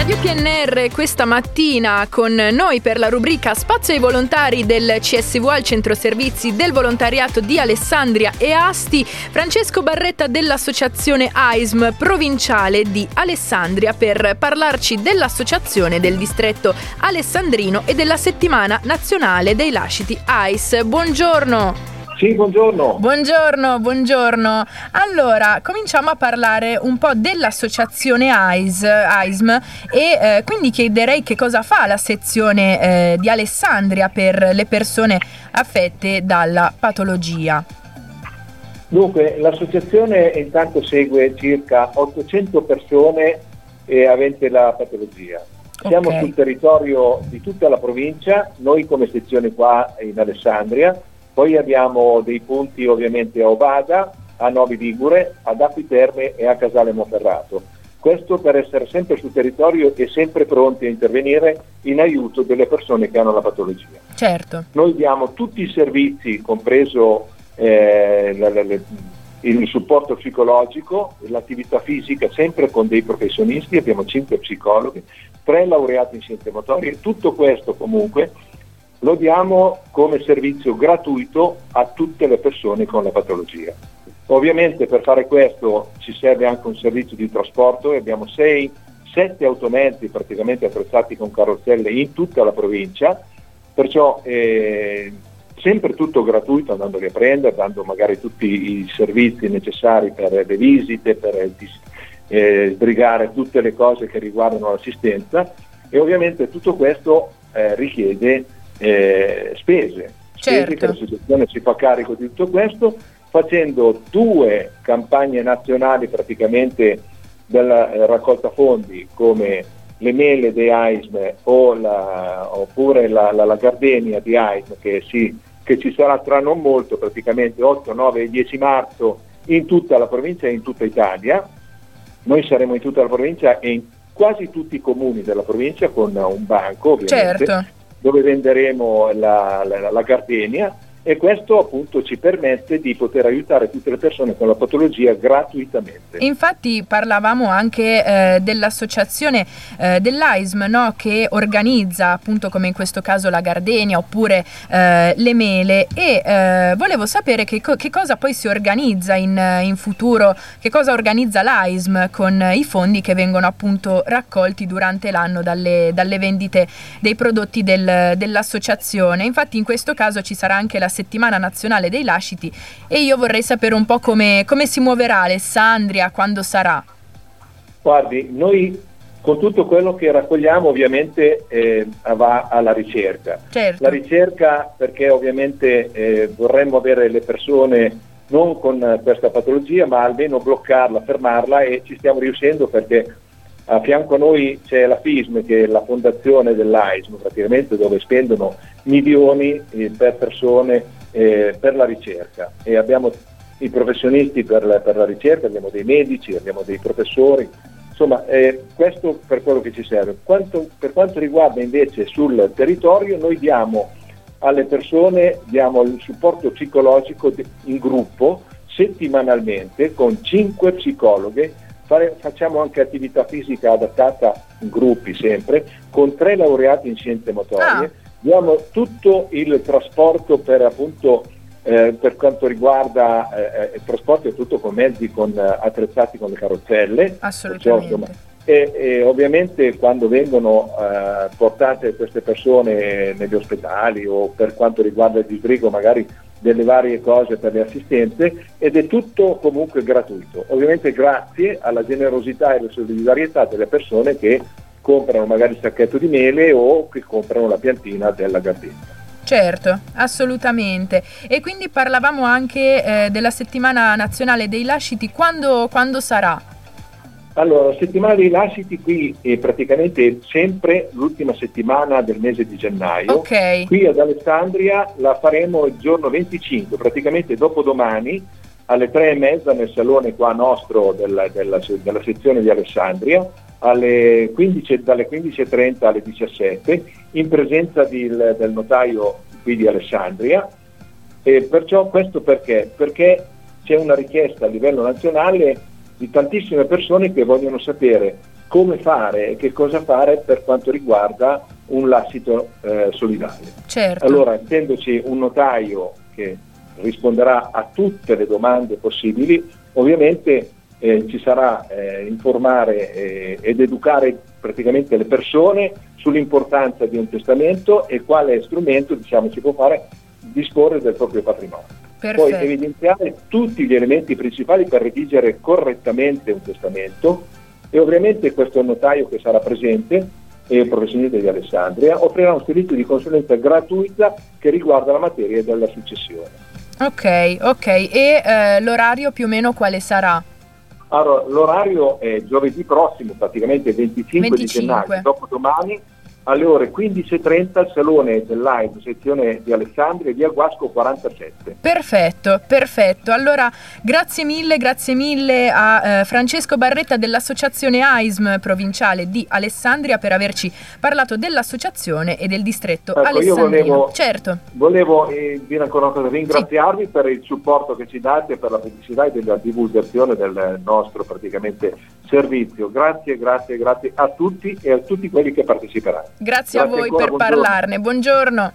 Radio PNR questa mattina con noi per la rubrica Spazio ai volontari del CSV al Centro Servizi del Volontariato di Alessandria e Asti, Francesco Barretta dell'Associazione AISM provinciale di Alessandria per parlarci dell'Associazione del Distretto Alessandrino e della Settimana Nazionale dei Lasciti AIS. Buongiorno! Sì, buongiorno. Buongiorno, buongiorno. Allora, cominciamo a parlare un po' dell'associazione AIS, AISM e eh, quindi chiederei che cosa fa la sezione eh, di Alessandria per le persone affette dalla patologia. Dunque, l'associazione intanto segue circa 800 persone eh, aventi la patologia. Siamo okay. sul territorio di tutta la provincia, noi come sezione qua in Alessandria, poi abbiamo dei punti ovviamente a Ovada, a Novi Ligure, ad Acquiterme e a Casale Monferrato. Questo per essere sempre sul territorio e sempre pronti a intervenire in aiuto delle persone che hanno la patologia. Certo. Noi diamo tutti i servizi, compreso eh, la, la, la, il supporto psicologico, l'attività fisica, sempre con dei professionisti, abbiamo cinque psicologhi, tre laureati in scienze motorie, tutto questo comunque lo diamo come servizio gratuito a tutte le persone con la patologia. Ovviamente per fare questo ci serve anche un servizio di trasporto e abbiamo 6, 7 automezzi praticamente attrezzati con carrozzelle in tutta la provincia, perciò eh, sempre tutto gratuito andandoli a prendere, dando magari tutti i servizi necessari per le visite, per eh, sbrigare tutte le cose che riguardano l'assistenza e ovviamente tutto questo eh, richiede eh, spese, certo. che l'associazione si fa carico di tutto questo, facendo due campagne nazionali praticamente della eh, raccolta fondi come le mele di AISM o la, oppure la, la, la, gardenia di AISM che, si, che, ci sarà tra non molto, praticamente 8, 9 e 10 marzo in tutta la provincia e in tutta Italia. Noi saremo in tutta la provincia e in quasi tutti i comuni della provincia con un banco ovviamente. Certo dove venderemo la, la, la gardenia e questo appunto ci permette di poter aiutare tutte le persone con la patologia gratuitamente. Infatti parlavamo anche eh, dell'associazione eh, dell'AISM no? che organizza appunto come in questo caso la gardenia oppure eh, le mele e eh, volevo sapere che, co- che, cosa poi si organizza in, in, futuro, che cosa organizza l'AISM con i fondi che vengono appunto raccolti durante l'anno dalle, dalle vendite dei prodotti del, dell'associazione. Infatti in questo caso ci sarà anche la settimana nazionale dei lasciti e io vorrei sapere un po' come, come si muoverà Alessandria, quando sarà. Guardi, noi con tutto quello che raccogliamo ovviamente eh, va alla ricerca. Certo. La ricerca perché ovviamente eh, vorremmo avere le persone non con questa patologia ma almeno bloccarla, fermarla e ci stiamo riuscendo perché a fianco a noi c'è la FISM che è la fondazione dell'AISM praticamente dove spendono milioni eh, per persone eh, per la ricerca e abbiamo i professionisti per la, per la, ricerca, abbiamo dei medici, abbiamo dei professori, insomma eh, questo per quello che ci serve. Quanto, per quanto riguarda invece sul territorio noi diamo alle persone diamo il supporto psicologico in gruppo settimanalmente con cinque psicologhe Fare, facciamo anche attività fisica adattata in gruppi sempre, con tre laureati in scienze motorie, ah. diamo tutto il trasporto per appunto eh, per quanto riguarda eh, il trasporto è tutto con mezzi con, eh, attrezzati con le carrozzelle. Assolutamente. e, e, ovviamente quando vengono eh, portate queste persone negli ospedali o per quanto riguarda il disbrigo magari delle varie cose per le assistenze ed è tutto comunque gratuito. Ovviamente grazie alla generosità e alla solidarietà delle persone che comprano magari il sacchetto di mele o che comprano la piantina della gardenia. Certo, assolutamente. E quindi parlavamo anche eh, della settimana nazionale dei lasciti, quando, quando sarà? Allora, settimana dei lasciti qui è praticamente sempre l'ultima settimana del mese di gennaio. Okay. Qui ad Alessandria la faremo il giorno 25, praticamente dopodomani alle tre e mezza nel salone qua nostro della, della, della sezione di Alessandria, 15, dalle 15.30 alle 17, in presenza di, del notaio qui di Alessandria. E perciò questo perché? Perché c'è una richiesta a livello nazionale di tantissime persone che vogliono sapere come fare e che cosa fare per quanto riguarda un lascito eh, solidario. Certo. Allora, essendoci un notaio che risponderà a tutte le domande possibili, ovviamente eh, ci sarà eh, informare eh, ed educare praticamente le persone sull'importanza di un testamento e quale strumento diciamo, si può fare disporre del proprio patrimonio. Perfetto. Poi evidenziare tutti gli elementi principali per redigere correttamente un testamento e ovviamente questo notaio che sarà presente e professionista di Alessandria offrirà un servizio di consulenza gratuita che riguarda la materia della successione. Ok, ok. E eh, l'orario più o meno quale sarà? Allora, l'orario è giovedì prossimo, praticamente 25, 25. di gennaio, dopodomani, alle ore 15.30 al Salone del Live, sezione di Alessandria, via Guasco 47. Perfetto, perfetto. Allora, grazie mille, grazie mille a eh, Francesco Barretta dell'Associazione AISM provinciale di Alessandria per averci parlato dell'associazione e del distretto ecco, alessandrino. Io volevo, certo. volevo eh, dire ancora una cosa, ringraziarvi sì. per il supporto che ci date, per la pubblicità e della divulgazione del nostro praticamente servizio. Grazie, grazie, grazie a tutti e a tutti quelli che parteciperanno. Grazie, Grazie a voi per buongiorno. parlarne. Buongiorno.